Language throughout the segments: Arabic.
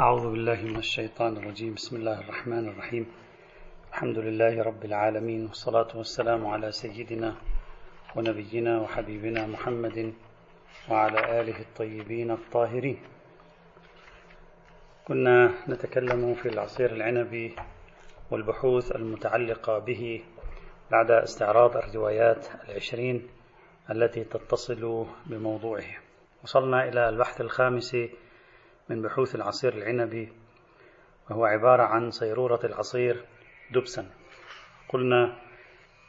أعوذ بالله من الشيطان الرجيم. بسم الله الرحمن الرحيم. الحمد لله رب العالمين والصلاة والسلام على سيدنا ونبينا وحبيبنا محمد وعلى آله الطيبين الطاهرين. كنا نتكلم في العصير العنبي والبحوث المتعلقة به بعد استعراض الروايات العشرين التي تتصل بموضوعه. وصلنا إلى البحث الخامس من بحوث العصير العنبي وهو عبارة عن صيرورة العصير دبسا. قلنا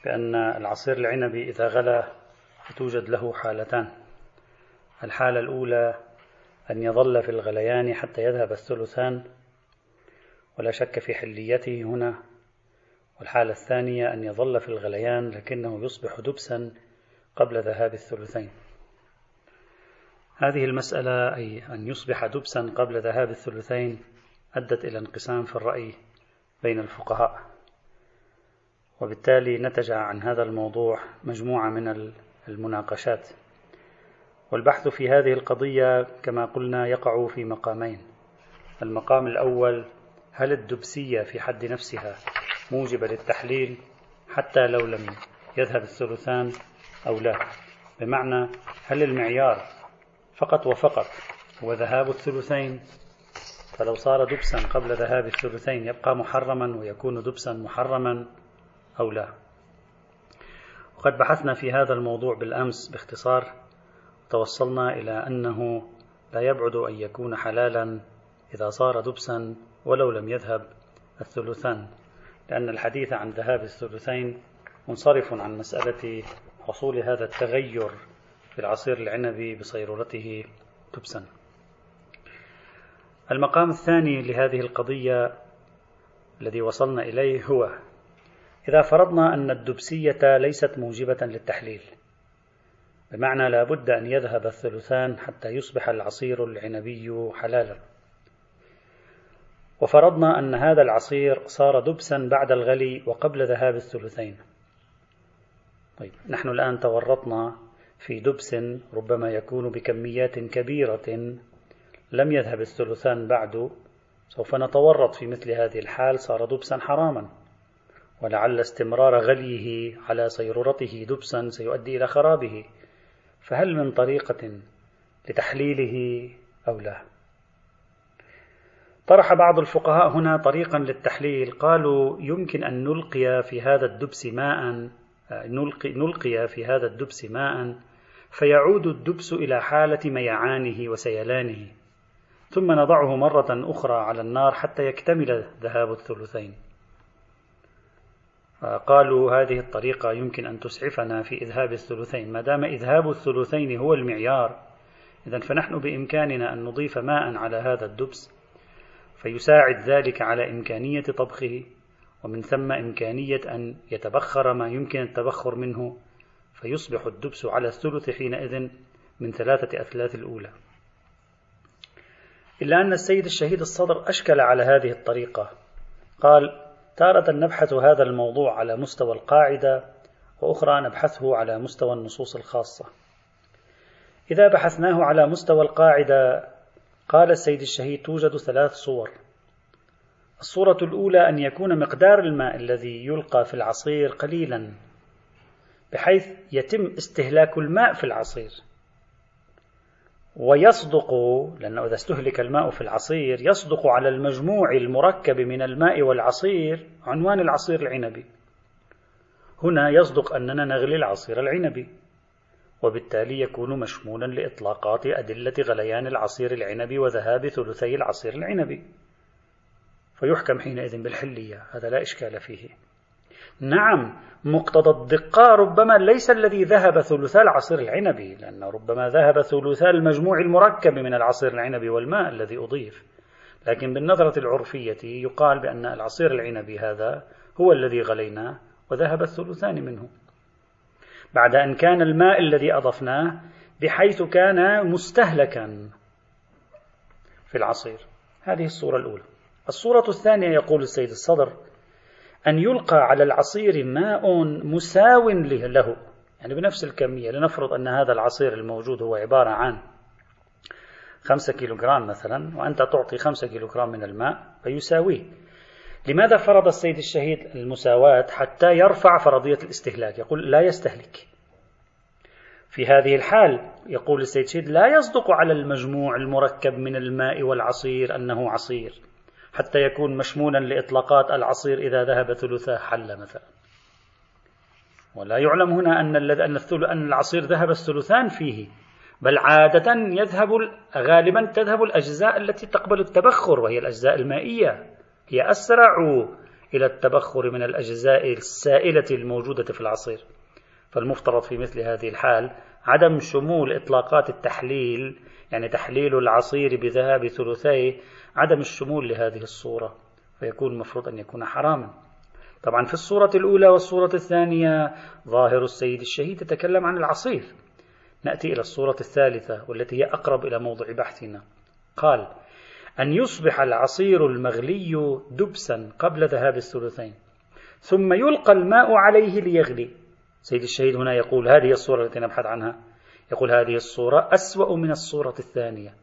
بأن العصير العنبي إذا غلى توجد له حالتان. الحالة الأولى أن يظل في الغليان حتى يذهب الثلثان ولا شك في حليته هنا. والحالة الثانية أن يظل في الغليان لكنه يصبح دبسا قبل ذهاب الثلثين. هذه المسألة أي أن يصبح دبسا قبل ذهاب الثلثين أدت إلى انقسام في الرأي بين الفقهاء. وبالتالي نتج عن هذا الموضوع مجموعة من المناقشات. والبحث في هذه القضية كما قلنا يقع في مقامين. المقام الأول هل الدبسية في حد نفسها موجبة للتحليل حتى لو لم يذهب الثلثان أو لا؟ بمعنى هل المعيار فقط وفقط. هو ذهاب الثلثين. فلو صار دبسا قبل ذهاب الثلثين يبقى محرما ويكون دبسا محرما أو لا. وقد بحثنا في هذا الموضوع بالأمس باختصار. توصلنا إلى أنه لا يبعد أن يكون حلالا إذا صار دبسا ولو لم يذهب الثلثان. لأن الحديث عن ذهاب الثلثين منصرف عن مسألة حصول هذا التغير في العصير العنبي بصيرورته تبسا المقام الثاني لهذه القضية الذي وصلنا إليه هو إذا فرضنا أن الدبسية ليست موجبة للتحليل بمعنى لا بد أن يذهب الثلثان حتى يصبح العصير العنبي حلالا. وفرضنا أن هذا العصير صار دبسا بعد الغلي وقبل ذهاب الثلثين. طيب نحن الآن تورطنا في دبس ربما يكون بكميات كبيرة لم يذهب الثلثان بعد سوف نتورط في مثل هذه الحال صار دبسا حراما. ولعل استمرار غليه على صيرورته دبسا سيؤدي إلى خرابه. فهل من طريقة لتحليله أو لا؟ طرح بعض الفقهاء هنا طريقا للتحليل. قالوا يمكن أن نلقي في هذا الدبس ماء نلقي, نلقي في هذا الدبس ماء فيعود الدبس إلى حالة ميعانه وسيلانه ثم نضعه مرة أخرى على النار حتى يكتمل ذهاب الثلثين. قالوا هذه الطريقة يمكن أن تسعفنا في إذهاب الثلثين ما دام إذهاب الثلثين هو المعيار إذا فنحن بإمكاننا أن نضيف ماء على هذا الدبس فيساعد ذلك على إمكانية طبخه ومن ثم إمكانية أن يتبخر ما يمكن التبخر منه فيصبح الدبس على الثلث حينئذ من ثلاثة أثلاث الأولى. إلا أن السيد الشهيد الصدر أشكل على هذه الطريقة. قال تارة نبحث هذا الموضوع على مستوى القاعدة وأخرى نبحثه على مستوى النصوص الخاصة. إذا بحثناه على مستوى القاعدة قال السيد الشهيد توجد ثلاث صور. الصورة الأولى أن يكون مقدار الماء الذي يلقى في العصير قليلا. بحيث يتم استهلاك الماء في العصير. ويصدق لأنه إذا استهلك الماء في العصير يصدق على المجموع المركب من الماء والعصير عنوان العصير العنبي. هنا يصدق أننا نغلي العصير العنبي وبالتالي يكون مشمولا لإطلاقات أدلة غليان العصير العنبي وذهاب ثلثي العصير العنبي. فيحكم حينئذ بالحلية هذا لا إشكال فيه. نعم مقتضى الدقة ربما ليس الذي ذهب ثلثا العصير العنبي لأنه ربما ذهب ثلثا المجموع المركب من العصير العنبي والماء الذي أضيف. لكن بالنظرة العرفية يقال بأن العصير العنبي هذا هو الذي غليناه وذهب الثلثان منه. بعد أن كان الماء الذي أضفناه بحيث كان مستهلكا في العصير. هذه الصورة الأولى. الصورة الثانية يقول السيد الصدر أن يلقى على العصير ماء مساو له يعني بنفس الكمية لنفرض أن هذا العصير الموجود هو عبارة عن خمسة كيلوغرام مثلا وأنت تعطي خمسة كيلوغرام من الماء فيساويه. لماذا فرض السيد الشهيد المساواة حتى يرفع فرضية الاستهلاك؟ يقول لا يستهلك. في هذه الحال يقول السيد الشهيد لا يصدق على المجموع المركب من الماء والعصير أنه عصير. حتى يكون مشمولا لإطلاقات العصير إذا ذهب ثلثاه حل مثلا. ولا يعلم هنا أن أن العصير ذهب الثلثان فيه بل عادة يذهب غالبا تذهب الأجزاء التي تقبل التبخر وهي الأجزاء المائية. هي أسرع إلى التبخر من الأجزاء السائلة الموجودة في العصير. فالمفترض في مثل هذه الحال عدم شمول إطلاقات التحليل يعني تحليل العصير بذهاب ثلثيه عدم الشمول لهذه الصورة فيكون المفروض أن يكون حراما. طبعا في الصورة الأولى والصورة الثانية ظاهر السيد الشهيد تتكلم عن العصير. نأتي إلى الصورة الثالثة والتي هي أقرب إلى موضع بحثنا. قال أن يصبح العصير المغلي دبسا قبل ذهاب الثلثين ثم يلقى الماء عليه ليغلي. سيد الشهيد هنا يقول هذه الصورة التي نبحث عنها. يقول هذه الصورة أسوأ من الصورة الثانية.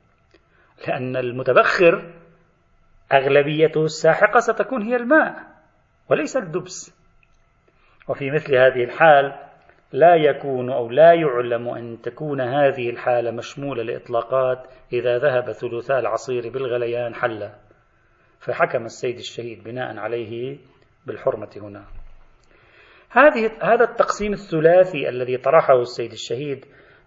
لأن المتبخر أغلبيته الساحقة ستكون هي الماء وليس الدبس. وفي مثل هذه الحال لا يكون أو لا يعلم أن تكون هذه الحالة مشمولة لإطلاقات إذا ذهب ثلثاء العصير بالغليان حلا. فحكم السيد الشهيد بناء عليه بالحرمة هنا. هذه هذا التقسيم الثلاثي الذي طرحه السيد الشهيد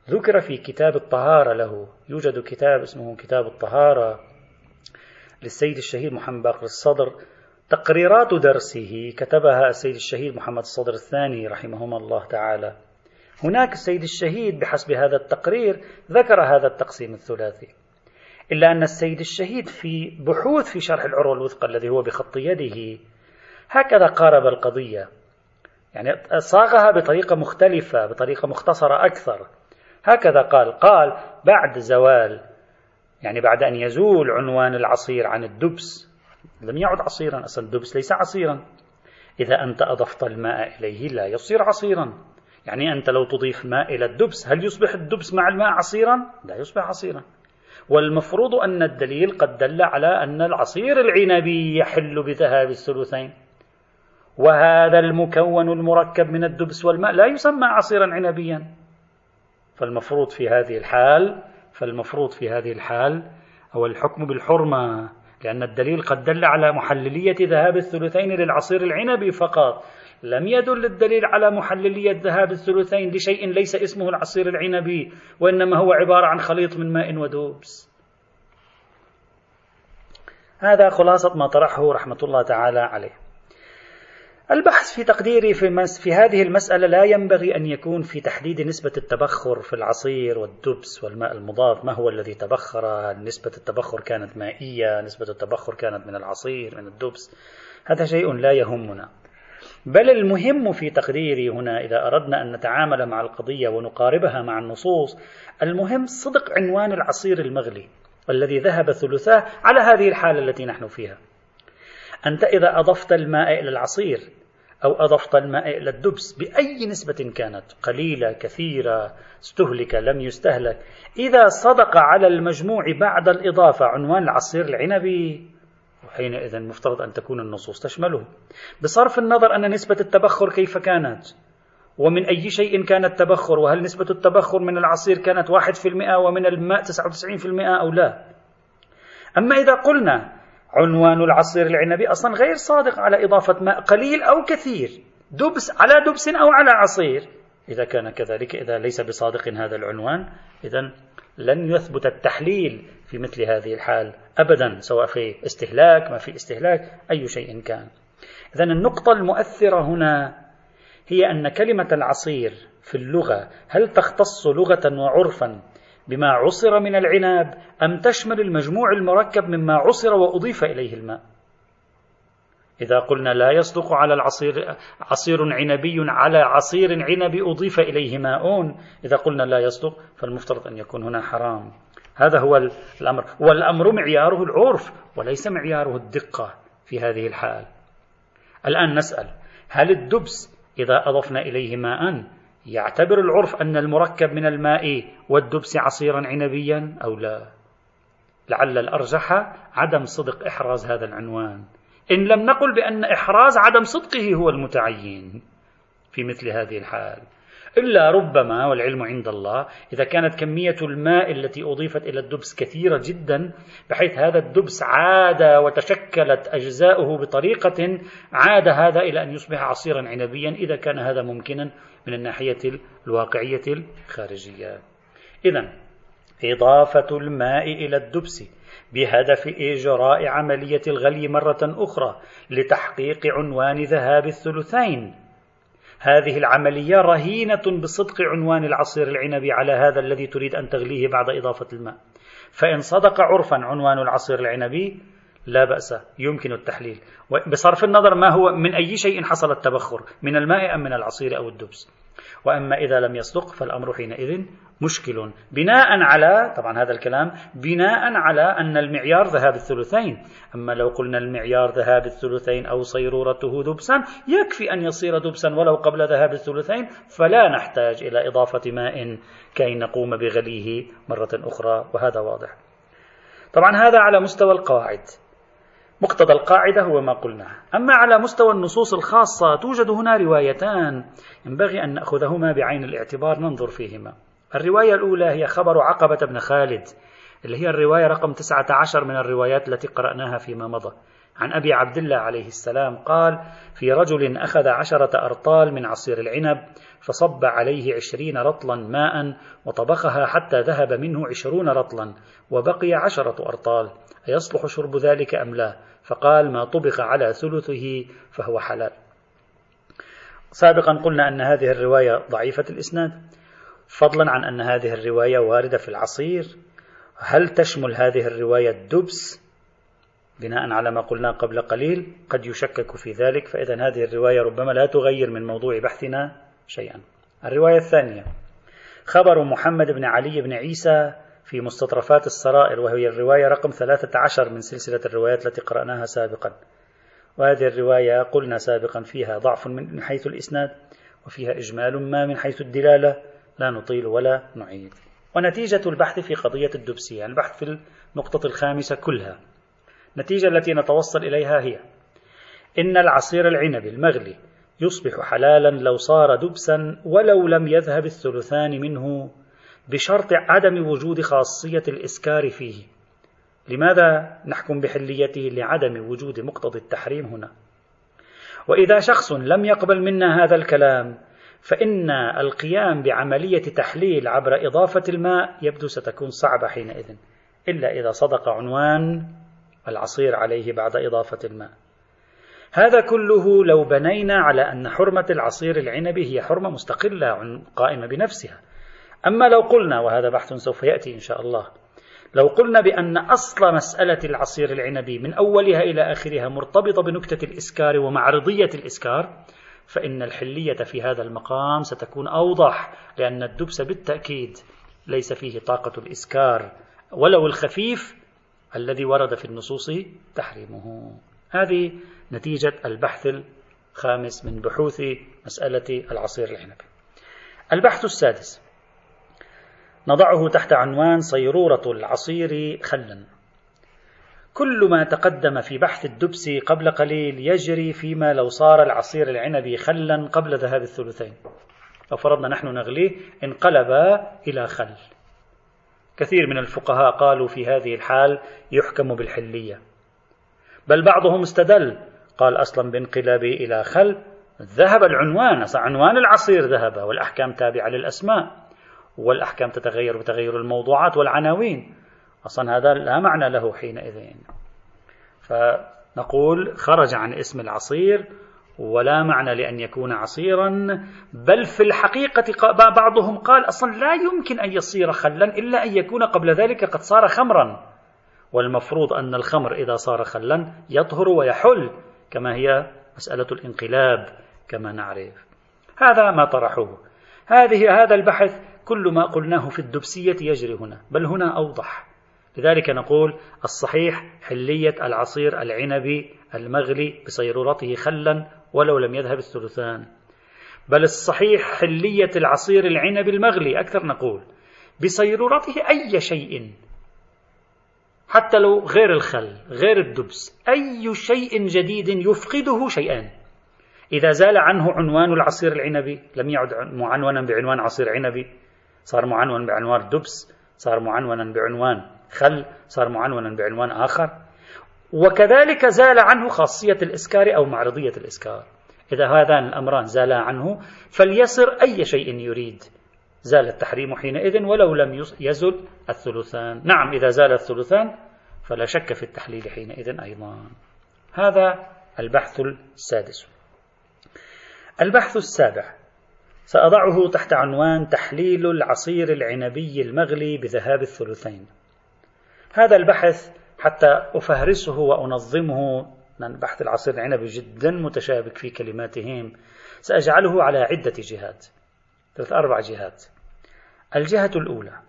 ذكر في كتاب الطهارة له. يوجد كتاب اسمه كتاب الطهارة للسيد الشهيد محمد باقر الصدر. تقريرات درسه كتبها السيد الشهيد محمد الصدر الثاني رحمهما الله تعالى. هناك السيد الشهيد بحسب هذا التقرير ذكر هذا التقسيم الثلاثي. إلا أن السيد الشهيد في بحوث في شرح العروة الوثقى الذي هو بخط يده هكذا قارب القضية. يعني صاغها بطريقة مختلفة بطريقة مختصرة أكثر. هكذا قال. قال بعد زوال يعني بعد أن يزول عنوان العصير عن الدبس لم يعد عصيرا أصلا الدبس ليس عصيرا. إذا أنت أضفت الماء إليه لا يصير عصيرا. يعني أنت لو تضيف ماء إلى الدبس هل يصبح الدبس مع الماء عصيرا؟ لا يصبح عصيرا. والمفروض أن الدليل قد دل على أن العصير العنبي يحل بذهاب الثلثين. وهذا المكون المركب من الدبس والماء لا يسمى عصيرا عنبيا. فالمفروض في هذه الحال فالمفروض في هذه الحال هو الحكم بالحرمة لأن الدليل قد دل على محللية ذهاب الثلثين للعصير العنبي فقط. لم يدل الدليل على محللية ذهاب الثلثين لشيء ليس اسمه العصير العنبي وإنما هو عبارة عن خليط من ماء ودوبس هذا خلاصة ما طرحه رحمة الله تعالى عليه. البحث في تقديري في, في هذه المسألة لا ينبغي أن يكون في تحديد نسبة التبخر في العصير والدبس والماء المضاف. ما هو الذي تبخر؟ نسبة التبخر كانت مائية نسبة التبخر كانت من العصير من الدبس. هذا شيء لا يهمنا. بل المهم في تقديري هنا إذا أردنا أن نتعامل مع القضية ونقاربها مع النصوص المهم صدق عنوان العصير المغلي الذي ذهب ثلثاه على هذه الحالة التي نحن فيها. أنت إذا أضفت الماء إلى العصير أو أضفت الماء إلى الدبس بأي نسبة كانت قليلة كثيرة استهلك لم يستهلك. إذا صدق على المجموع بعد الإضافة عنوان العصير العنبي وحينئذ مفترض أن تكون النصوص تشمله. بصرف النظر أن نسبة التبخر كيف كانت ومن أي شيء كان التبخر وهل نسبة التبخر من العصير كانت واحد في المئة ومن الماء تسعة وتسعين في المئة أو لا. أما إذا قلنا عنوان العصير العنبي أصلا غير صادق على إضافة ماء قليل أو كثير. دبس على دبس أو على عصير. إذا كان كذلك إذا ليس بصادق هذا العنوان إذا لن يثبت التحليل في مثل هذه الحال أبدا سواء في استهلاك ما في استهلاك أي شيء كان. إذا النقطة المؤثرة هنا هي أن كلمة العصير في اللغة هل تختص لغة وعرفا؟ بما عصر من العنب أم تشمل المجموع المركب مما عصر وأضيف إليه الماء؟ إذا قلنا لا يصدق على العصير عصير عنبي على عصير عنبي أضيف إليه ماء إذا قلنا لا يصدق فالمفترض أن يكون هنا حرام. هذا هو الأمر. والأمر معياره العرف وليس معياره الدقة في هذه الحال. الآن نسأل هل الدبس إذا أضفنا إليه ماء يعتبر العرف أن المركب من الماء والدبس عصيرا عنبيا أو لا؟ لعل الأرجح عدم صدق إحراز هذا العنوان. إن لم نقل بأن إحراز عدم صدقه هو المتعين في مثل هذه الحال. إلا ربما والعلم عند الله إذا كانت كمية الماء التي أضيفت إلى الدبس كثيرة جدا بحيث هذا الدبس عاد وتشكلت أجزاؤه بطريقة عاد هذا إلى أن يصبح عصيرا عنبيا إذا كان هذا ممكنا. من الناحية الواقعية الخارجية. إذا إضافة الماء إلى الدبس بهدف إجراء عملية الغلي مرة أخرى لتحقيق عنوان ذهاب الثلثين. هذه العملية رهينة بصدق عنوان العصير العنبي على هذا الذي تريد أن تغليه بعد إضافة الماء. فإن صدق عرفا عنوان العصير العنبي لا بأس يمكن التحليل. بصرف النظر ما هو من أي شيء حصل التبخر من الماء أم من العصير أو الدبس. وأما إذا لم يصدق فالأمر حينئذ مشكل. بناء على طبعا هذا الكلام بناء على أن المعيار ذهاب الثلثين. أما لو قلنا المعيار ذهاب الثلثين أو صيرورته دبسا يكفي أن يصير دبسا ولو قبل ذهاب الثلثين فلا نحتاج إلى إضافة ماء كي نقوم بغليه مرة أخرى وهذا واضح. طبعا هذا على مستوى القواعد. مقتضى القاعدة هو ما قلناه أما على مستوى النصوص الخاصة توجد هنا روايتان. ينبغي أن نأخذهما بعين الاعتبار ننظر فيهما. الرواية الأولى هي خبر عقبة بن خالد اللي هي الرواية رقم 19 من الروايات التي قرأناها فيما مضى. عن أبي عبد الله عليه السلام قال في رجل أخذ عشرة أرطال من عصير العنب فصب عليه عشرين رطلا ماء وطبخها حتى ذهب منه عشرون رطلا وبقي عشرة أرطال. أيصلح شرب ذلك أم لا؟ فقال ما طبخ على ثلثه فهو حلال. سابقا قلنا أن هذه الرواية ضعيفة الإسناد. فضلا عن أن هذه الرواية واردة في العصير. هل تشمل هذه الرواية الدبس؟ بناء على ما قلنا قبل قليل قد يشكك في ذلك. فإذا هذه الرواية ربما لا تغير من موضوع بحثنا شيئا. الرواية الثانية. خبر محمد بن علي بن عيسى في مستطرفات السرائر وهي الرواية رقم 13 من سلسلة الروايات التي قرأناها سابقا. وهذه الرواية قلنا سابقا فيها ضعف من حيث الإسناد وفيها إجمال ما من حيث الدلالة لا نطيل ولا نعيد. ونتيجة البحث في قضية الدبسية البحث في النقطة الخامسة كلها. النتيجة التي نتوصل إليها هي إن العصير العنبي المغلي يصبح حلالا لو صار دبسا ولو لم يذهب الثلثان منه بشرط عدم وجود خاصية الإسكار فيه. لماذا نحكم بحليته لعدم وجود مقتضى التحريم هنا؟ وإذا شخص لم يقبل منا هذا الكلام فإن القيام بعملية تحليل عبر إضافة الماء يبدو ستكون صعبة حينئذ إلا إذا صدق عنوان العصير عليه بعد إضافة الماء. هذا كله لو بنينا على أن حرمة العصير العنبي هي حرمة مستقلة قائمة بنفسها. أما لو قلنا وهذا بحث سوف يأتي إن شاء الله لو قلنا بأن أصل مسألة العصير العنبي من أولها إلى آخرها مرتبطة بنكتة الإسكار ومعرضية الإسكار فإن الحلية في هذا المقام ستكون أوضح لأن الدبس بالتأكيد ليس فيه طاقة الإسكار ولو الخفيف الذي ورد في النصوص تحريمه. هذه نتيجة البحث الخامس من بحوث مسألة العصير العنبي. البحث السادس. نضعه تحت عنوان صيرورة العصير خلا. كل ما تقدم في بحث الدبس قبل قليل يجري فيما لو صار العصير العنبي خلا قبل ذهاب الثلثين. لو فرضنا نحن نغليه انقلب إلى خل. كثير من الفقهاء قالوا في هذه الحال يحكم بالحلية. بل بعضهم استدل قال أصلا بانقلابه إلى خل ذهب العنوان عنوان العصير ذهب والأحكام تابعة للأسماء. والأحكام تتغير بتغير الموضوعات والعناوين. أصلا هذا لا معنى له حينئذ. فنقول خرج عن اسم العصير ولا معنى لأن يكون عصيرا بل في الحقيقة بعضهم قال أصلا لا يمكن أن يصير خلا إلا أن يكون قبل ذلك قد صار خمرا. والمفروض أن الخمر إذا صار خلا يطهر ويحل كما هي مسألة الانقلاب كما نعرف. هذا ما طرحوه. هذه هذا البحث كل ما قلناه في الدبسية يجري هنا بل هنا أوضح. لذلك نقول الصحيح حلية العصير العنبي المغلي بصيرورته خلا ولو لم يذهب الثلثان. بل الصحيح حلية العصير العنبي المغلي أكثر نقول بصيرورته أي شيء حتى لو غير الخل غير الدبس أي شيء جديد يفقده شيئان إذا زال عنه عنوان العصير العنبي لم يعد معنونا بعنوان عصير عنبي. صار معنون بعنوان دبس صار معنونا بعنوان خل صار معنونا بعنوان آخر. وكذلك زال عنه خاصية الإسكار أو معرضية الإسكار. إذا هذان الأمران زالا عنه فليصر أي شيء يريد. زال التحريم حينئذ ولو لم يزل الثلثان. نعم إذا زال الثلثان فلا شك في التحليل حينئذ أيضا. هذا البحث السادس. البحث السابع. سأضعه تحت عنوان تحليل العصير العنبي المغلي بذهاب الثلثين. هذا البحث حتى أفهرسه وأنظمه. لأن بحث العصير العنبي جدا متشابك في كلماتهم. سأجعله على عدة جهات. ثلاث أربع جهات. الجهة الأولى.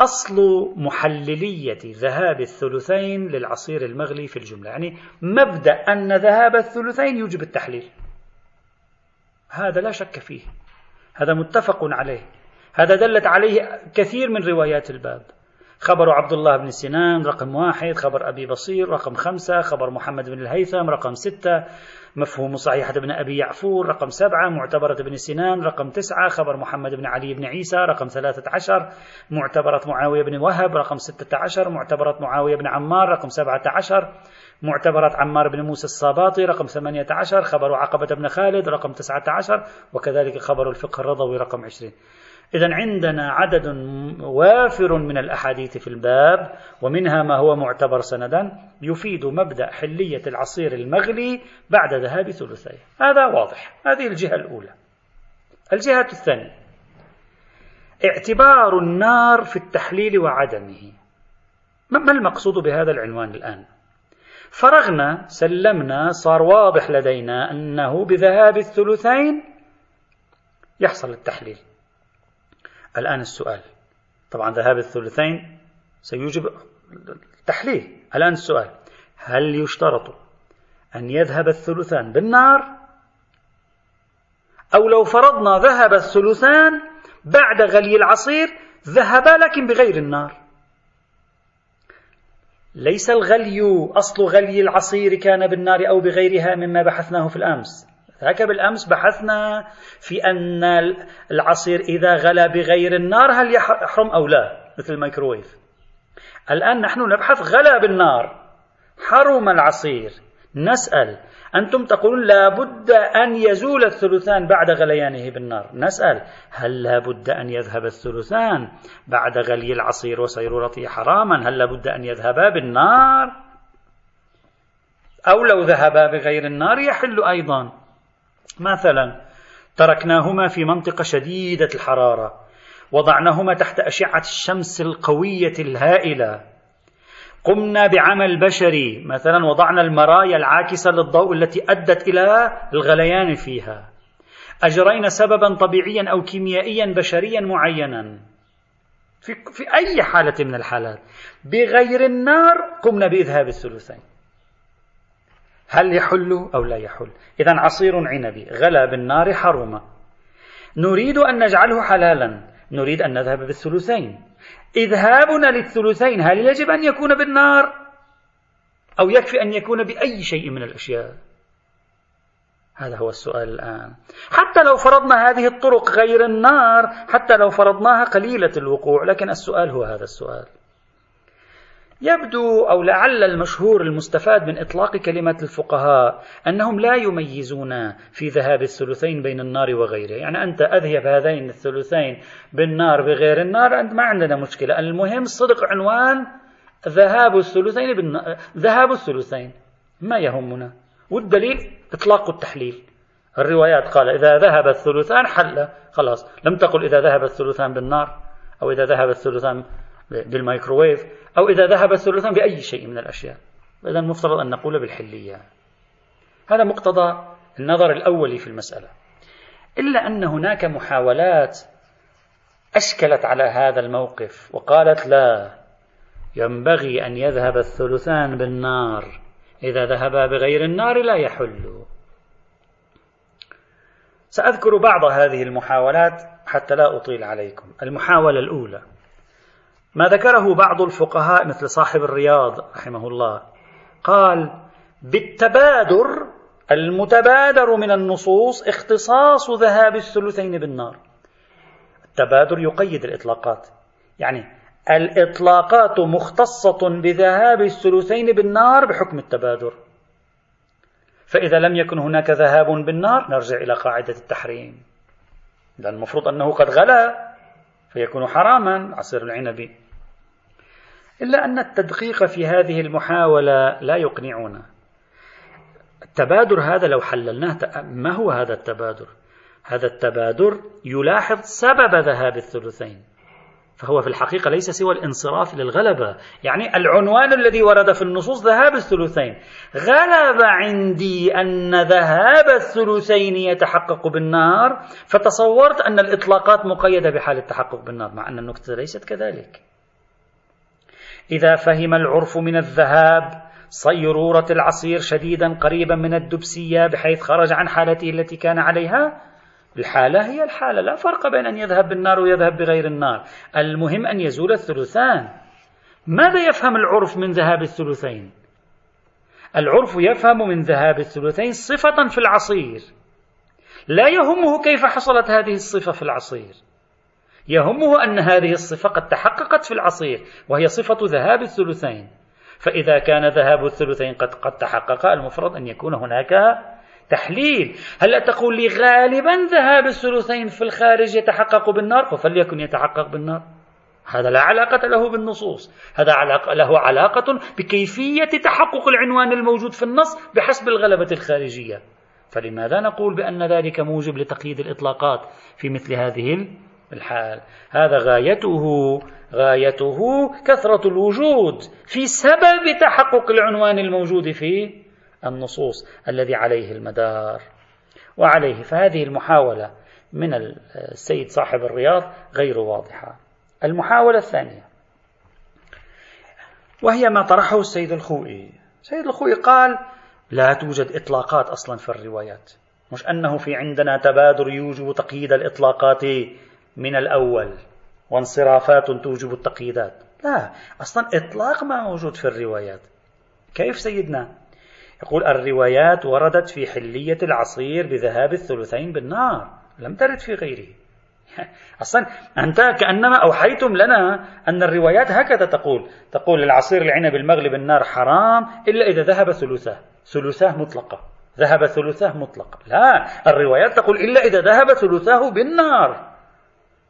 أصل محللية ذهاب الثلثين للعصير المغلي في الجملة. يعني مبدأ أن ذهاب الثلثين يوجب التحليل. هذا لا شك فيه. هذا متفق عليه. هذا دلت عليه كثير من روايات الباب. خبر عبد الله بن سنان رقم واحد خبر أبي بصير رقم خمسة خبر محمد بن الهيثم رقم ستة مفهوم صحيحة بن أبي يعفور رقم سبعة معتبرة بن سنان رقم تسعة خبر محمد بن علي بن عيسى رقم ثلاثة عشر معتبرة معاوية بن وهب رقم ستة عشر معتبرة معاوية بن عمار رقم سبعة عشر. معتبرة عمار بن موسى الصاباطي رقم ثمانية عشر خبر عقبة بن خالد رقم تسعة عشر وكذلك خبر الفقه الرضوي رقم عشرين. إذا عندنا عدد وافر من الأحاديث في الباب ومنها ما هو معتبر سندا يفيد مبدأ حلية العصير المغلي بعد ذهاب ثلثيه. هذا واضح. هذه الجهة الأولى. الجهة الثانية. اعتبار النار في التحليل وعدمه. ما المقصود بهذا العنوان الآن؟ فرغنا سلمنا صار واضح لدينا أنه بذهاب الثلثين يحصل التحليل. الآن السؤال. طبعا ذهاب الثلثين سيوجب تحليل الآن السؤال. هل يشترط أن يذهب الثلثان بالنار؟ أو لو فرضنا ذهب الثلثان بعد غلي العصير ذهبا لكن بغير النار. ليس الغلي أصل غلي العصير كان بالنار أو بغيرها مما بحثناه في الأمس. ذاك بالأمس بحثنا في أن العصير إذا غلى بغير النار هل يحرم أو لا؟ مثل الميكروويف. الآن نحن نبحث غلى بالنار. حرم العصير. نسأل. أنتم تقولون لابد أن يزول الثلثان بعد غليانه بالنار. نسأل. هل لابد أن يذهب الثلثان بعد غلي العصير وصيرورته حراما؟ هل لابد أن يذهبا بالنار؟ أو لو ذهبا بغير النار يحل أيضا. مثلا تركناهما في منطقة شديدة الحرارة وضعناهما تحت أشعة الشمس القوية الهائلة. قمنا بعمل بشري. مثلا وضعنا المرايا العاكسة للضوء التي أدت إلى الغليان فيها. أجرينا سببا طبيعيا أو كيميائيا بشريا معينا. في, في أي حالة من الحالات. بغير النار قمنا بإذهاب الثلثين. هل يحل أو لا يحل؟ إذا عصير عنبي غلى بالنار حرم نريد أن نجعله حلالا. نريد أن نذهب بالثلثين. إذهابنا للثلثين هل يجب أن يكون بالنار؟ أو يكفي أن يكون بأي شيء من الأشياء؟ هذا هو السؤال الآن. حتى لو فرضنا هذه الطرق غير النار حتى لو فرضناها قليلة الوقوع لكن السؤال هو هذا السؤال. يبدو أو لعل المشهور المستفاد من إطلاق كلمة الفقهاء أنهم لا يميزون في ذهاب الثلثين بين النار وغيره يعني أنت أذهب هذين الثلثين بالنار بغير النار أنت ما عندنا مشكلة. المهم صدق عنوان ذهاب الثلثين بالنار ذهاب الثلثين. ما يهمنا. والدليل إطلاق التحليل. الروايات قال إذا ذهب الثلثان حل. خلاص. لم تقل إذا ذهب الثلثان بالنار أو إذا ذهب الثلثان بالميكروويف. أو إذا ذهب الثلثان بأي شيء من الأشياء. إذا المفترض أن نقول بالحلية. هذا مقتضى النظر الأولي في المسألة. إلا أن هناك محاولات أشكلت على هذا الموقف وقالت لا ينبغي أن يذهب الثلثان بالنار. إذا ذهبا بغير النار لا يحل. سأذكر بعض هذه المحاولات حتى لا أطيل عليكم. المحاولة الأولى. ما ذكره بعض الفقهاء مثل صاحب الرياض رحمه الله. قال بالتبادر المتبادر من النصوص اختصاص ذهاب الثلثين بالنار. التبادر يقيد الإطلاقات. يعني الإطلاقات مختصة بذهاب الثلثين بالنار بحكم التبادر. فإذا لم يكن هناك ذهاب بالنار نرجع إلى قاعدة التحريم. لأن المفروض أنه قد غلا فيكون حراما عصير العنب. إلا أن التدقيق في هذه المحاولة لا يقنعنا. التبادر هذا لو حللناه ما هو هذا التبادر؟ هذا التبادر يلاحظ سبب ذهاب الثلثين. فهو في الحقيقة ليس سوى الانصراف للغلبة. يعني العنوان الذي ورد في النصوص ذهاب الثلثين. غلب عندي أن ذهاب الثلثين يتحقق بالنار فتصورت أن الإطلاقات مقيدة بحال التحقق بالنار مع أن النكتة ليست كذلك. إذا فهم العرف من الذهاب صيرورة العصير شديدا قريبا من الدبسية بحيث خرج عن حالته التي كان عليها. الحالة هي الحالة لا فرق بين أن يذهب بالنار ويذهب بغير النار. المهم أن يزول الثلثان. ماذا يفهم العرف من ذهاب الثلثين؟ العرف يفهم من ذهاب الثلثين صفة في العصير. لا يهمه كيف حصلت هذه الصفة في العصير. يهمه أن هذه الصفة قد تحققت في العصير وهي صفة ذهاب الثلثين. فإذا كان ذهاب الثلثين قد قد تحقق المفروض أن يكون هناك تحليل. هل تقول لي غالبا ذهاب الثلثين في الخارج يتحقق بالنار؟ فليكن يتحقق بالنار. هذا لا علاقة له بالنصوص. هذا علاقة له علاقة بكيفية تحقق العنوان الموجود في النص بحسب الغلبة الخارجية. فلماذا نقول بأن ذلك موجب لتقييد الإطلاقات في مثل هذه الحال. هذا غايته غايته كثرة الوجود في سبب تحقق العنوان الموجود في النصوص الذي عليه المدار. وعليه فهذه المحاولة من السيد صاحب الرياض غير واضحة. المحاولة الثانية وهي ما طرحه السيد الخوئي. السيد الخوئي قال لا توجد إطلاقات أصلا في الروايات. مش أنه في عندنا تبادر يوجب تقييد الإطلاقات من الأول وانصرافات توجب التقييدات. لا أصلا إطلاق ما موجود في الروايات. كيف سيدنا؟ يقول الروايات وردت في حلية العصير بذهاب الثلثين بالنار. لم ترد في غيره. أصلا أنت كأنما أوحيتم لنا أن الروايات هكذا تقول. تقول العصير العنب المغلي بالنار حرام إلا إذا ذهب ثلثاه ثلثاه مطلقة. ذهب ثلثاه مطلقة. لا الروايات تقول إلا إذا ذهب ثلثاه بالنار.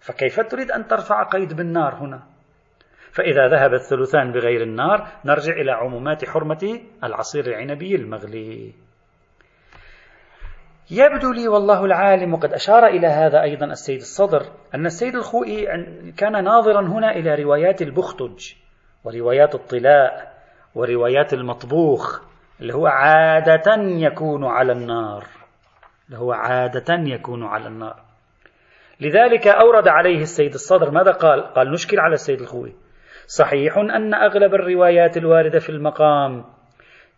فكيف تريد أن ترفع قيد بالنار هنا؟ فإذا ذهب الثلثان بغير النار نرجع إلى عمومات حرمة العصير العنبي المغلي. يبدو لي والله العالم وقد أشار إلى هذا أيضا السيد الصدر أن السيد الخوئي كان ناظرا هنا إلى روايات البختج وروايات الطلاء وروايات المطبوخ اللي هو عادة يكون على النار. اللي هو عادة يكون على النار. لذلك أورد عليه السيد الصدر ماذا قال؟ قال نشكل على السيد الخوئي صحيح أن أغلب الروايات الواردة في المقام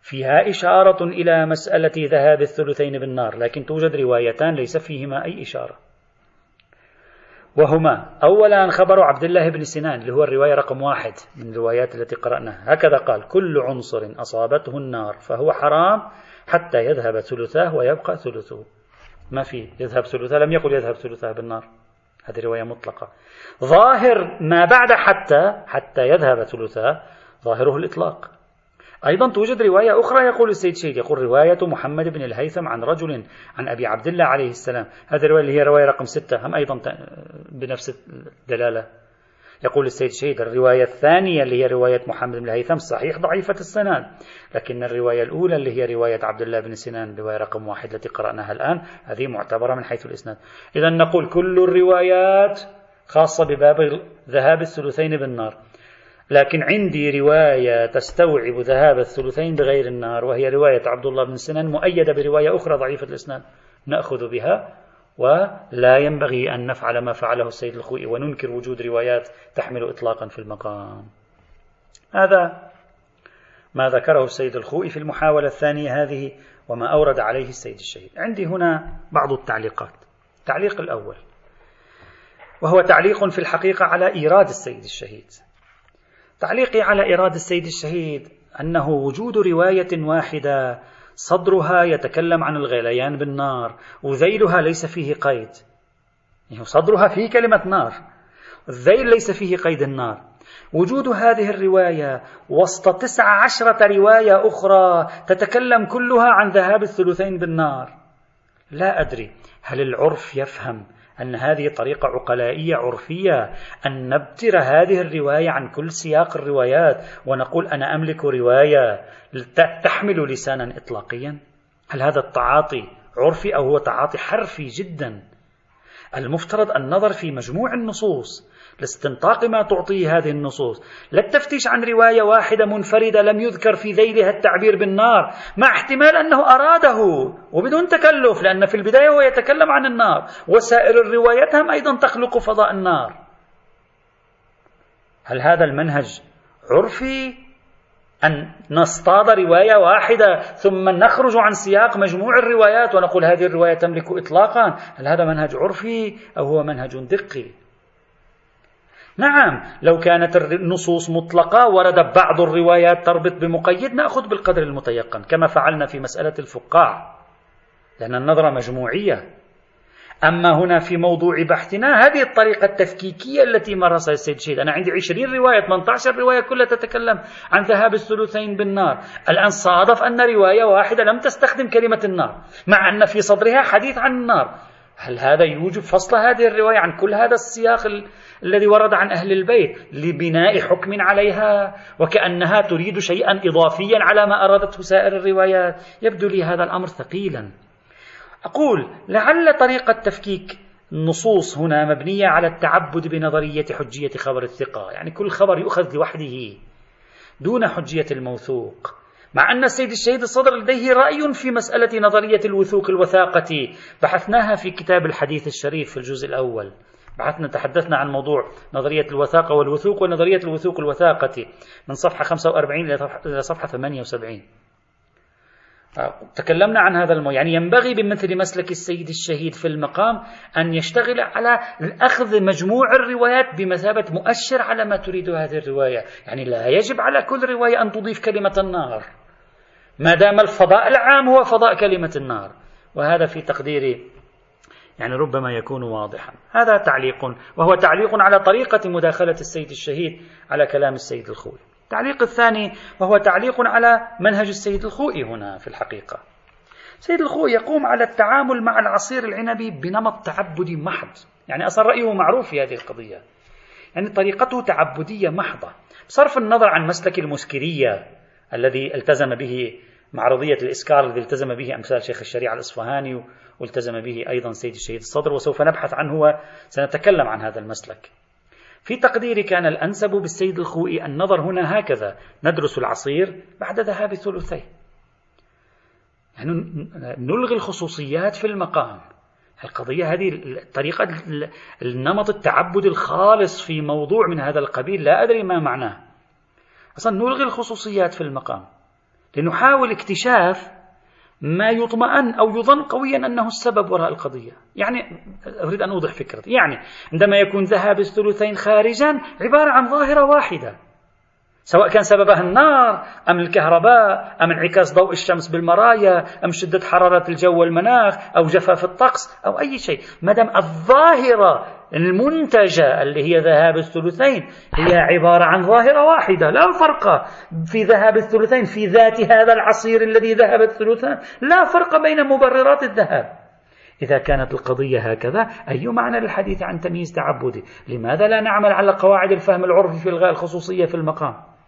فيها إشارة إلى مسألة ذهاب الثلثين بالنار لكن توجد روايتان ليس فيهما أي إشارة. وهما أولا خبر عبد الله بن سنان اللي هو الرواية رقم واحد من الروايات التي قرأناها. هكذا قال كل عنصر أصابته النار فهو حرام حتى يذهب ثلثاه ويبقى ثلثه. ما في. يذهب ثلثاه لم يقل يذهب ثلثاه بالنار. هذه رواية مطلقة. ظاهر ما بعد حتى حتى يذهب ثلثاه ظاهره الإطلاق. أيضا توجد رواية أخرى يقول السيد شيخ يقول رواية محمد بن الهيثم عن رجل عن أبي عبد الله عليه السلام. هذه الرواية اللي هي رواية رقم ستة. هم أيضا بنفس الدلالة. يقول السيد شهيد الرواية الثانية اللي هي رواية محمد بن الهيثم صحيح ضعيفة السناد لكن الرواية الأولى اللي هي رواية عبد الله بن سنان رواية رقم واحد التي قرأناها الآن هذه معتبرة من حيث الإسناد. إذا نقول كل الروايات خاصة بباب ذهاب الثلثين بالنار. لكن عندي رواية تستوعب ذهاب الثلثين بغير النار وهي رواية عبد الله بن سنان مؤيدة برواية أخرى ضعيفة الإسناد نأخذ بها ولا ينبغي أن نفعل ما فعله السيد الخوئي وننكر وجود روايات تحمل إطلاقا في المقام. هذا ما ذكره السيد الخوئي في المحاولة الثانية هذه وما أورد عليه السيد الشهيد. عندي هنا بعض التعليقات. التعليق الأول. وهو تعليق في الحقيقة على إيراد السيد الشهيد. تعليقي على إرادة السيد الشهيد أنه وجود رواية واحدة صدرها يتكلم عن الغليان بالنار وذيلها ليس فيه قيد. يعني صدرها فيه كلمة نار الذيل ليس فيه قيد النار. وجود هذه الرواية وسط تسع عشرة رواية أخرى تتكلم كلها عن ذهاب الثلثين بالنار. لا أدري هل العرف يفهم أن هذه طريقة عقلائية عرفية أن نبتر هذه الرواية عن كل سياق الروايات ونقول أنا أملك رواية تحمل لسانا إطلاقيا. هل هذا التعاطي عرفي أو هو تعاطي حرفي جدا؟ المفترض النظر في مجموع النصوص لاستنطاق ما تعطيه هذه النصوص. لا التفتيش عن رواية واحدة منفردة لم يذكر في ذيلها التعبير بالنار مع احتمال أنه أراده وبدون تكلف لأن في البداية هو يتكلم عن النار وسائر الروايات هم أيضا تخلق فضاء النار. هل هذا المنهج عرفي أن نصطاد رواية واحدة ثم نخرج عن سياق مجموع الروايات ونقول هذه الرواية تملك إطلاقا؟ هل هذا منهج عرفي أو هو منهج دقي؟ نعم لو كانت النصوص مطلقة ورد بعض الروايات تربط بمقيد نأخذ بالقدر المتيقن كما فعلنا في مسألة الفقاع لأن النظرة مجموعية. أما هنا في موضوع بحثنا هذه الطريقة التفكيكية التي مارسها السيد شهيد. أنا عندي 20 رواية 18 رواية كلها تتكلم عن ذهاب الثلثين بالنار. الآن صادف أن رواية واحدة لم تستخدم كلمة النار مع أن في صدرها حديث عن النار. هل هذا يوجب فصل هذه الرواية عن كل هذا السياق الذي ورد عن أهل البيت لبناء حكم عليها وكأنها تريد شيئا إضافيا على ما أرادته سائر الروايات يبدو لي هذا الأمر ثقيلا. أقول لعل طريقة تفكيك النصوص هنا مبنية على التعبد بنظرية حجية خبر الثقة. يعني كل خبر يؤخذ لوحده دون حجية الموثوق. مع أن السيد الشهيد الصدر لديه رأي في مسألة نظرية الوثوق الوثاقة. بحثناها في كتاب الحديث الشريف في الجزء الأول. بحثنا تحدثنا عن موضوع نظرية الوثاقة والوثوق ونظرية الوثوق الوثاقة من صفحة 45 إلى صفحة 78 تكلمنا عن هذا الموضوع يعني ينبغي بمثل مسلك السيد الشهيد في المقام أن يشتغل على أخذ مجموع الروايات بمثابة مؤشر على ما تريد هذه الرواية. يعني لا يجب على كل رواية أن تضيف كلمة النار. ما دام الفضاء العام هو فضاء كلمة النار. وهذا في تقديري يعني ربما يكون واضحا. هذا تعليق وهو تعليق على طريقة مداخلة السيد الشهيد على كلام السيد الخوي. التعليق الثاني وهو تعليق على منهج السيد الخوئي هنا في الحقيقة. السيد الخوئي يقوم على التعامل مع العصير العنبي بنمط تعبدي محض. يعني أصلا رأيه معروف في هذه القضية. يعني طريقته تعبدية محضة. بصرف النظر عن مسلك المسكرية الذي التزم به معرضية الإسكار الذي التزم به أمثال شيخ الشريعة الإصفهاني والتزم به أيضا سيد الشهيد الصدر وسوف نبحث عنه وسنتكلم عن هذا المسلك. في تقديري كان الأنسب بالسيد الخوئي النظر هنا هكذا ندرس العصير بعد ذهاب الثلثين يعني نلغي الخصوصيات في المقام. القضية هذه الطريقة النمط التعبد الخالص في موضوع من هذا القبيل لا أدري ما معناه. أصلا نلغي الخصوصيات في المقام. لنحاول اكتشاف ما يطمئن أو يظن قويا أنه السبب وراء القضية. يعني أريد أن أوضح فكرتي. يعني عندما يكون ذهاب الثلثين خارجا عبارة عن ظاهرة واحدة سواء كان سببها النار أم الكهرباء أم انعكاس ضوء الشمس بالمرايا أم شدة حرارة الجو والمناخ أو جفاف الطقس أو أي شيء. ما دام الظاهرة المنتجة اللي هي ذهاب الثلثين هي عبارة عن ظاهرة واحدة لا فرق في ذهاب الثلثين في ذات هذا العصير الذي ذهب الثلثان لا فرق بين مبررات الذهاب. إذا كانت القضية هكذا أي معنى للحديث عن تمييز تعبدي؟ لماذا لا نعمل على قواعد الفهم العرفي في إلغاء الخصوصية في المقام؟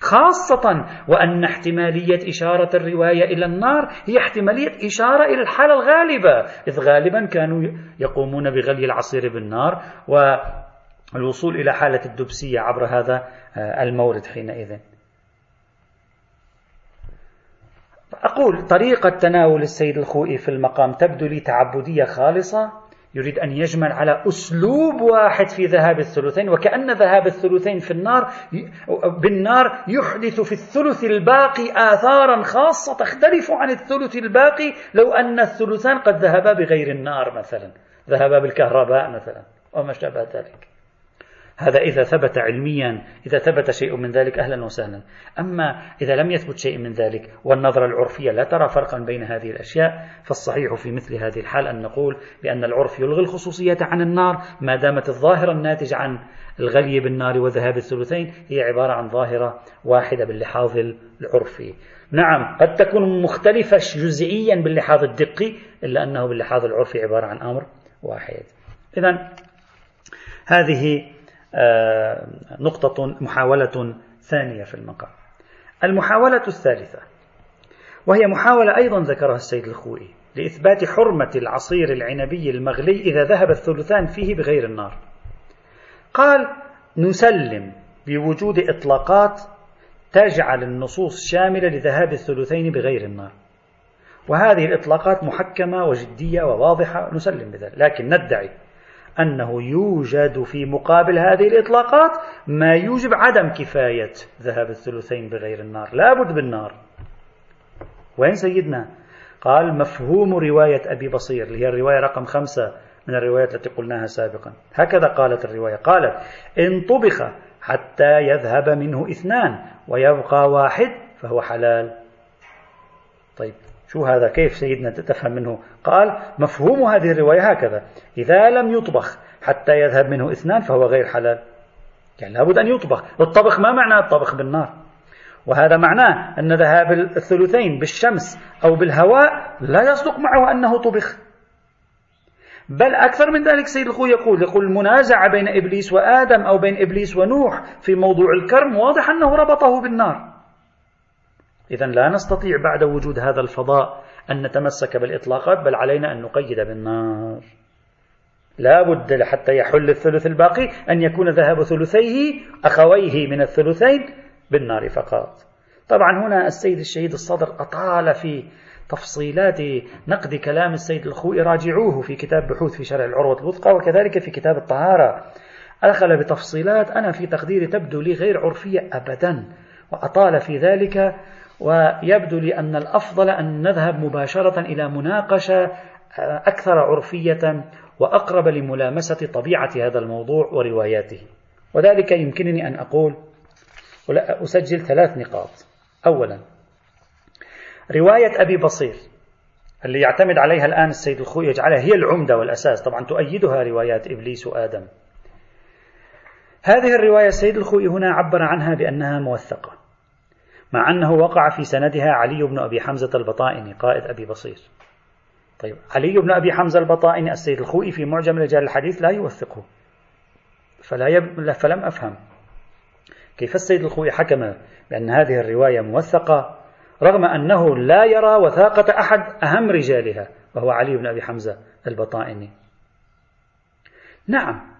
خاصة وأن احتمالية إشارة الرواية إلى النار هي احتمالية إشارة إلى الحالة الغالبة إذ غالبا كانوا يقومون بغلي العصير بالنار والوصول إلى حالة الدبسية عبر هذا آه، المورد حينئذ. أقول طريقة تناول السيد الخوئي في المقام تبدو لي تعبدية خالصة يريد أن يجمل على أسلوب واحد في ذهاب الثلثين وكأن ذهاب الثلثين في النار بالنار يحدث في الثلث الباقي آثارا خاصة تختلف عن الثلث الباقي لو أن الثلثان قد ذهبا بغير النار مثلا ذهبا بالكهرباء مثلا وما شابه ذلك. هذا إذا ثبت علميا إذا ثبت شيء من ذلك أهلا وسهلا. أما إذا لم يثبت شيء من ذلك والنظرة العرفية لا ترى فرقا بين هذه الأشياء فالصحيح في مثل هذه الحال أن نقول بأن العرف يلغي الخصوصية عن النار ما دامت الظاهرة الناتجة عن الغلي بالنار وذهاب الثلثين هي عبارة عن ظاهرة واحدة باللحاظ العرفي. نعم قد تكون مختلفة جزئيا باللحاظ الدقي إلا أنه باللحاظ العرفي عبارة عن أمر واحد. إذا هذه نقطة محاولة ثانية في المقام. المحاولة الثالثة وهي محاولة أيضا ذكرها السيد الخوئي لإثبات حرمة العصير العنبي المغلي إذا ذهب الثلثان فيه بغير النار. قال نسلم بوجود إطلاقات تجعل النصوص شاملة لذهاب الثلثين بغير النار. وهذه الإطلاقات محكمة وجدية وواضحة نسلم بذلك. لكن ندعي أنه يوجد في مقابل هذه الإطلاقات ما يوجب عدم كفاية ذهاب الثلثين بغير النار لابد بالنار وين سيدنا؟ قال مفهوم رواية أبي بصير اللي هي الرواية رقم خمسة من الروايات التي قلناها سابقا. هكذا قالت الرواية قالت إن طبخ حتى يذهب منه إثنان ويبقى واحد فهو حلال. طيب شو هذا؟ كيف سيدنا تفهم منه؟ قال مفهوم هذه الرواية هكذا. إذا لم يطبخ حتى يذهب منه إثنان فهو غير حلال. يعني لابد أن يطبخ. الطبخ ما معنى الطبخ بالنار؟ وهذا معناه أن ذهاب الثلثين بالشمس أو بالهواء لا يصدق معه أنه طبخ. بل أكثر من ذلك سيد الخوي يقول يقول المنازعة بين إبليس وآدم أو بين إبليس ونوح في موضوع الكرم واضح أنه ربطه بالنار. إذا لا نستطيع بعد وجود هذا الفضاء أن نتمسك بالإطلاقات بل علينا أن نقيد بالنار. لا بد حتى يحل الثلث الباقي أن يكون ذهاب ثلثيه أخويه من الثلثين بالنار فقط. طبعا هنا السيد الشهيد الصدر أطال في تفصيلات نقد كلام السيد الخوئي راجعوه في كتاب بحوث في شرع العروة الوثقى وكذلك في كتاب الطهارة. أدخل بتفصيلات. أنا في تقديري تبدو لي غير عرفية أبدا وأطال في ذلك ويبدو لي أن الأفضل أن نذهب مباشرة إلى مناقشة أكثر عرفية وأقرب لملامسة طبيعة هذا الموضوع ورواياته. وذلك يمكنني أن أقول أسجل ثلاث نقاط. أولا رواية أبي بصير اللي يعتمد عليها الآن السيد الخوي يجعلها هي العمدة والأساس. طبعا تؤيدها روايات إبليس وآدم. هذه الرواية السيد الخوي هنا عبر عنها بأنها موثقة. مع أنه وقع في سندها علي بن أبي حمزة البطائني قائد أبي بصير. طيب علي بن أبي حمزة البطائني السيد الخوئي في معجم رجال الحديث لا يوثقه. فلا يب... فلم أفهم. كيف السيد الخوئي حكم بأن هذه الرواية موثقة رغم أنه لا يرى وثاقة أحد أهم رجالها وهو علي بن أبي حمزة البطائني؟ نعم.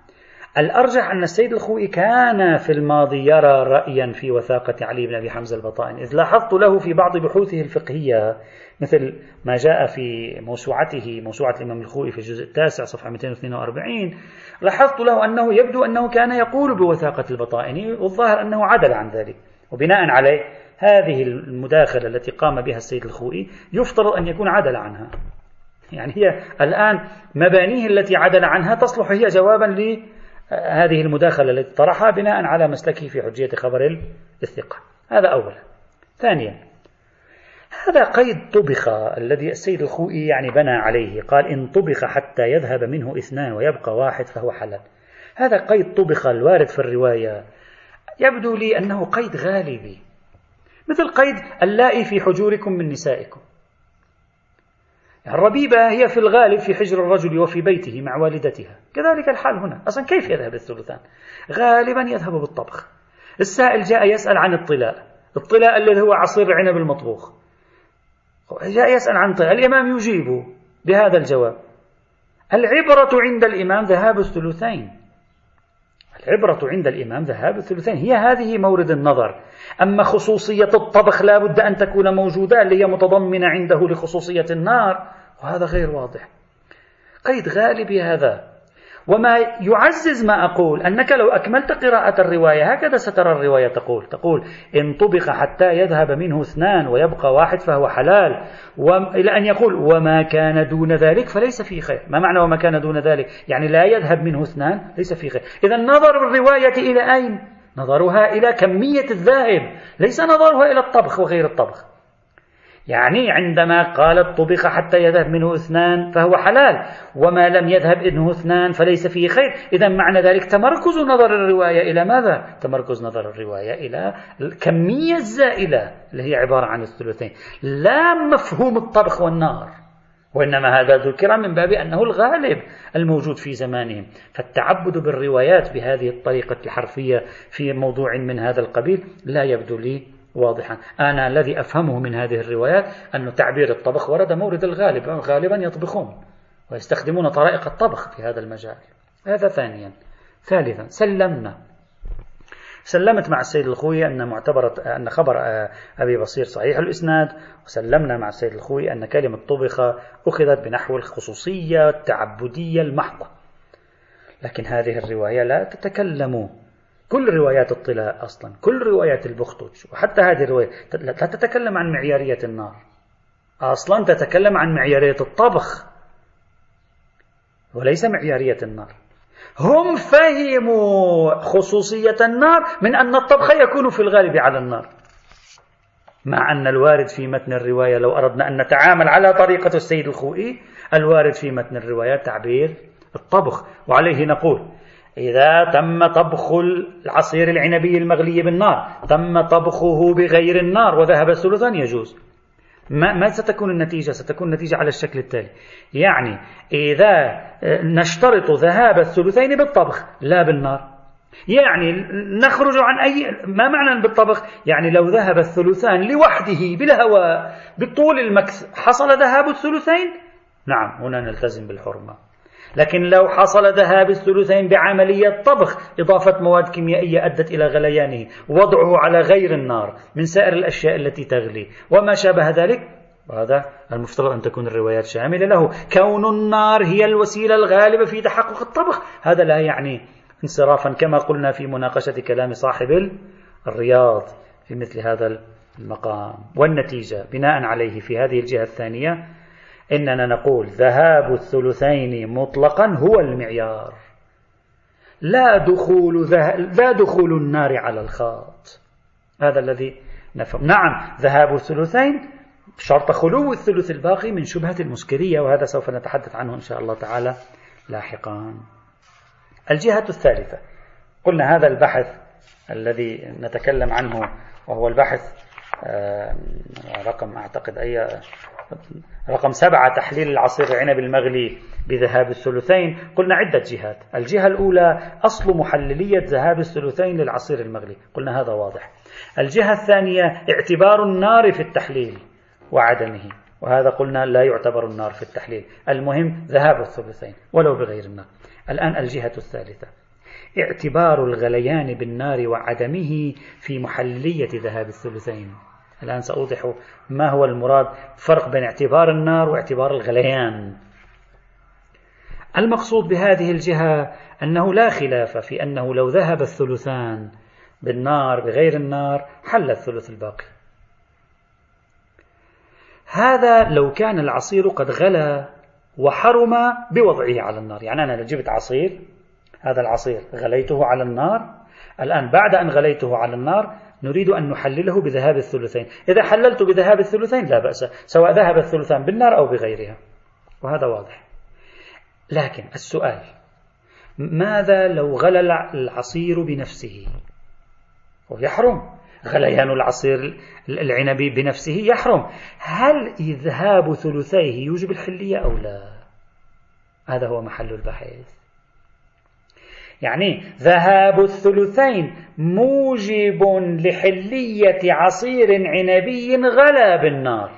الأرجح أن السيد الخوئي كان في الماضي يرى رأيا في وثاقة علي بن أبي حمزة البطائني إذ لاحظت له في بعض بحوثه الفقهية مثل ما جاء في موسوعته موسوعة الإمام الخوئي في الجزء التاسع صفحة 242 لاحظت له أنه يبدو أنه كان يقول بوثاقة البطائني والظاهر أنه عدل عن ذلك. وبناء عليه هذه المداخلة التي قام بها السيد الخوئي يفترض أن يكون عدل عنها. يعني هي الآن مبانيه التي عدل عنها تصلح هي جوابا لهذه المداخلة التي طرحها بناء على مسلكه في حجية خبر الثقة هذا أولا. ثانيا هذا قيد طبخ الذي السيد الخوئي يعني بنى عليه. قال إن طبخ حتى يذهب منه إثنان ويبقى واحد فهو حلال. هذا قيد طبخ الوارد في الرواية. يبدو لي أنه قيد غالبي. مثل قيد اللائي في حجوركم من نسائكم. الربيبة هي في الغالب في حجر الرجل وفي بيته مع والدتها. كذلك الحال هنا. أصلا كيف يذهب الثلثان؟ غالبا يذهب بالطبخ. السائل جاء يسأل عن الطلاء. الطلاء الذي هو عصير العنب المطبوخ. جاء يسأل عن طلاء. الإمام يجيب بهذا الجواب. العبرة عند الإمام ذهاب الثلثين. العبرة عند الإمام ذهاب الثلثين. هي هذه مورد النظر. أما خصوصية الطبخ لا بد أن تكون موجودة اللي هي متضمنة عنده لخصوصية النار. وهذا غير واضح. قيد غالب هذا. وما يعزز ما أقول أنك لو أكملت قراءة الرواية هكذا سترى الرواية تقول. تقول إن طبخ حتى يذهب منه اثنان ويبقى واحد فهو حلال. إلى أن يقول وما كان دون ذلك فليس فيه خير. ما معنى وما كان دون ذلك؟ يعني لا يذهب منه اثنان ليس فيه خير. إذا نظر الرواية إلى أين؟ نظرها إلى كمية الذاهب ليس نظرها إلى الطبخ وغير الطبخ. يعني عندما قالت طبخ حتى يذهب منه اثنان فهو حلال وما لم يذهب منه اثنان فليس فيه خير إذا معنى ذلك تمركز نظر الرواية إلى ماذا؟ تمركز نظر الرواية إلى الكمية الزائلة اللي هي عبارة عن الثلثين لا مفهوم الطبخ والنار وإنما هذا ذكر من باب أنه الغالب الموجود في زمانهم فالتعبد بالروايات بهذه الطريقة الحرفية في موضوع من هذا القبيل لا يبدو لي واضحا. أنا الذي أفهمه من هذه الروايات أن تعبير الطبخ ورد مورد الغالب غالبا يطبخون ويستخدمون طرائق الطبخ في هذا المجال. هذا ثانيا. ثالثا سلمنا. سلمت مع السيد الخوي أن معتبرة أن خبر أبي بصير صحيح الإسناد. وسلمنا مع السيد الخوي أن كلمة طبخ أخذت بنحو الخصوصية التعبدية المحضة. لكن هذه الرواية لا تتكلم كل روايات الطلاء أصلا كل روايات البختج وحتى هذه الرواية لا تتكلم عن معيارية النار. أصلا تتكلم عن معيارية الطبخ وليس معيارية النار. هم فهموا خصوصية النار من أن الطبخ يكون في الغالب على النار. مع أن الوارد في متن الرواية لو أردنا أن نتعامل على طريقة السيد الخوئي الوارد في متن الرواية تعبير الطبخ. وعليه نقول إذا تم طبخ العصير العنبي المغلي بالنار تم طبخه بغير النار وذهب الثلثان يجوز. ما, ما ستكون النتيجة؟ ستكون النتيجة على الشكل التالي. يعني إذا نشترط ذهاب الثلثين بالطبخ لا بالنار. يعني نخرج عن أي ما معنى بالطبخ؟ يعني لو ذهب الثلثان لوحده بالهواء بطول المكث حصل ذهاب الثلثين؟ نعم هنا نلتزم بالحرمة. لكن لو حصل ذهاب الثلثين بعملية طبخ إضافة مواد كيميائية أدت إلى غليانه. وضعه على غير النار من سائر الأشياء التي تغلي. وما شابه ذلك؟ وهذا المفترض أن تكون الروايات شاملة له. كون النار هي الوسيلة الغالبة في تحقق الطبخ. هذا لا يعني انصرافا كما قلنا في مناقشة كلام صاحب الرياض في مثل هذا المقام. والنتيجة بناء عليه في هذه الجهة الثانية إننا نقول ذهاب الثلثين مطلقا هو المعيار. لا دخول. لا دخول النار على الخاط. هذا الذي نفهم. نعم ذهاب الثلثين شرط خلو الثلث الباقي من شبهة المسكرية وهذا سوف نتحدث عنه إن شاء الله تعالى لاحقا. الجهة الثالثة. قلنا هذا البحث الذي نتكلم عنه وهو البحث آه، رقم أعتقد أي رقم سبعة تحليل العصير العنب المغلي بذهاب الثلثين. قلنا عدة جهات. الجهة الأولى أصل محللية ذهاب الثلثين للعصير المغلي. قلنا هذا واضح. الجهة الثانية اعتبار النار في التحليل وعدمه. وهذا قلنا لا يعتبر النار في التحليل. المهم ذهاب الثلثين ولو بغير النار الآن الجهة الثالثة. اعتبار الغليان بالنار وعدمه في محلية ذهاب الثلثين. الآن سأوضح ما هو المراد فرق بين اعتبار النار واعتبار الغليان. المقصود بهذه الجهة أنه لا خلاف في أنه لو ذهب الثلثان بالنار بغير النار حل الثلث الباقي. هذا لو كان العصير قد غلى وحرم بوضعه على النار. يعني أنا جبت عصير هذا العصير غليته على النار الآن بعد أن غليته على النار نريد أن نحلله بذهاب الثلثين. إذا حللت بذهاب الثلثين لا بأس سواء ذهب الثلثان بالنار أو بغيرها. وهذا واضح. لكن السؤال ماذا لو غلى العصير بنفسه؟ ويحرم غليان العصير العنبي بنفسه يحرم. هل إذهاب ثلثيه يوجب الحلية أو لا؟ هذا هو محل البحث. يعني ذهاب الثلثين موجب لحلية عصير عنبي غلا بالنار.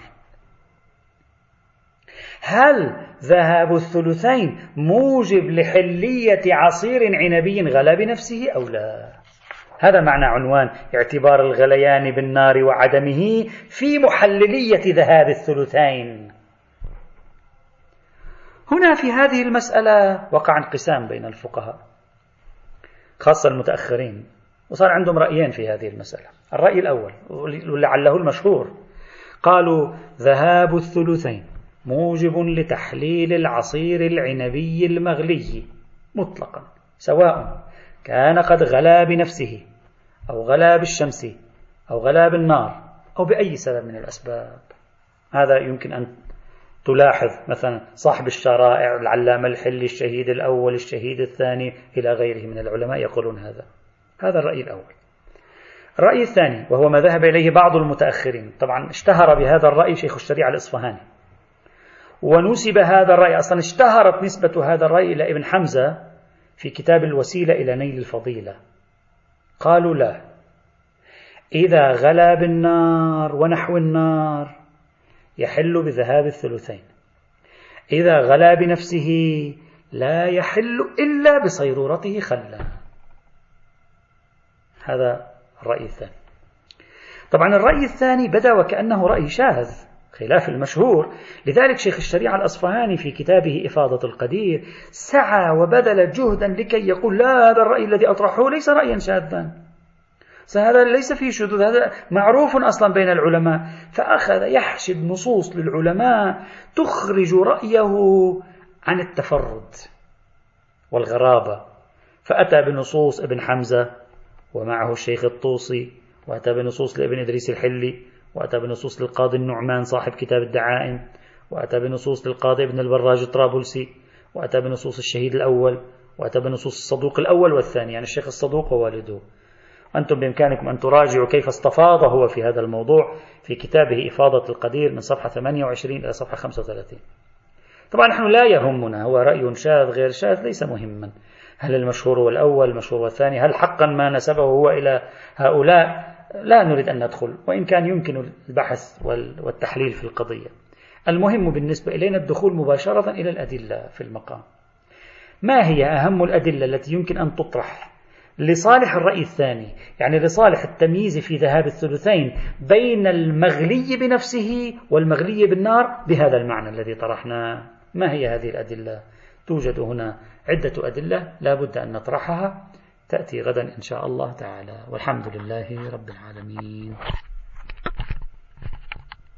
هل ذهاب الثلثين موجب لحلية عصير عنبي غلا بنفسه أو لا؟ هذا معنى عنوان اعتبار الغليان بالنار وعدمه في محللية ذهاب الثلثين. هنا في هذه المسألة وقع انقسام بين الفقهاء. خاصة المتأخرين. وصار عندهم رأيين في هذه المسألة. الرأي الأول ولعله المشهور قالوا ذهاب الثلثين موجب لتحليل العصير العنبي المغلي مطلقا سواء كان قد غلا بنفسه أو غلا بالشمس أو غلا بالنار أو بأي سبب من الأسباب. هذا يمكن أن تلاحظ مثلا صاحب الشرائع العلامة الحلي الشهيد الأول الشهيد الثاني إلى غيره من العلماء يقولون هذا. هذا الرأي الأول. الرأي الثاني وهو ما ذهب إليه بعض المتأخرين. طبعا اشتهر بهذا الرأي شيخ الشريعة الإصفهاني. ونسب هذا الرأي أصلا اشتهرت نسبة هذا الرأي إلى ابن حمزة في كتاب الوسيلة إلى نيل الفضيلة. قالوا لا. إذا غلا بالنار ونحو النار يحل بذهاب الثلثين. إذا غلا بنفسه لا يحل إلا بصيرورته خلا. هذا الرأي الثاني. طبعا الرأي الثاني بدا وكأنه رأي شاذ خلاف المشهور. لذلك شيخ الشريعة الأصفهاني في كتابه إفاضة القدير سعى وبذل جهدا لكي يقول لا هذا الرأي الذي أطرحه ليس رأيا شاذا. هذا ليس فيه شذوذ هذا معروف أصلا بين العلماء. فأخذ يحشد نصوص للعلماء تخرج رأيه عن التفرد والغرابة. فأتى بنصوص ابن حمزة ومعه الشيخ الطوسي وأتى بنصوص لابن إدريس الحلي وأتى بنصوص للقاضي النعمان صاحب كتاب الدعائم وأتى بنصوص للقاضي ابن البراج الطرابلسي وأتى بنصوص الشهيد الأول وأتى بنصوص الصدوق الأول والثاني. يعني الشيخ الصدوق ووالده. أنتم بإمكانكم أن تراجعوا كيف استفاض هو في هذا الموضوع في كتابه إفاضة القدير من صفحة 28 إلى صفحة 35 طبعا نحن لا يهمنا هو رأي شاذ غير شاذ ليس مهما. هل المشهور هو الأول المشهور والثاني هل حقا ما نسبه هو إلى هؤلاء؟ لا نريد أن ندخل وإن كان يمكن البحث والتحليل في القضية. المهم بالنسبة إلينا الدخول مباشرة إلى الأدلة في المقام. ما هي أهم الأدلة التي يمكن أن تطرح؟ لصالح الرأي الثاني يعني لصالح التمييز في ذهاب الثلثين بين المغلي بنفسه والمغلي بالنار بهذا المعنى الذي طرحناه ما هي هذه الأدلة؟ توجد هنا عدة أدلة لا بد أن نطرحها تأتي غدا إن شاء الله تعالى. والحمد لله رب العالمين.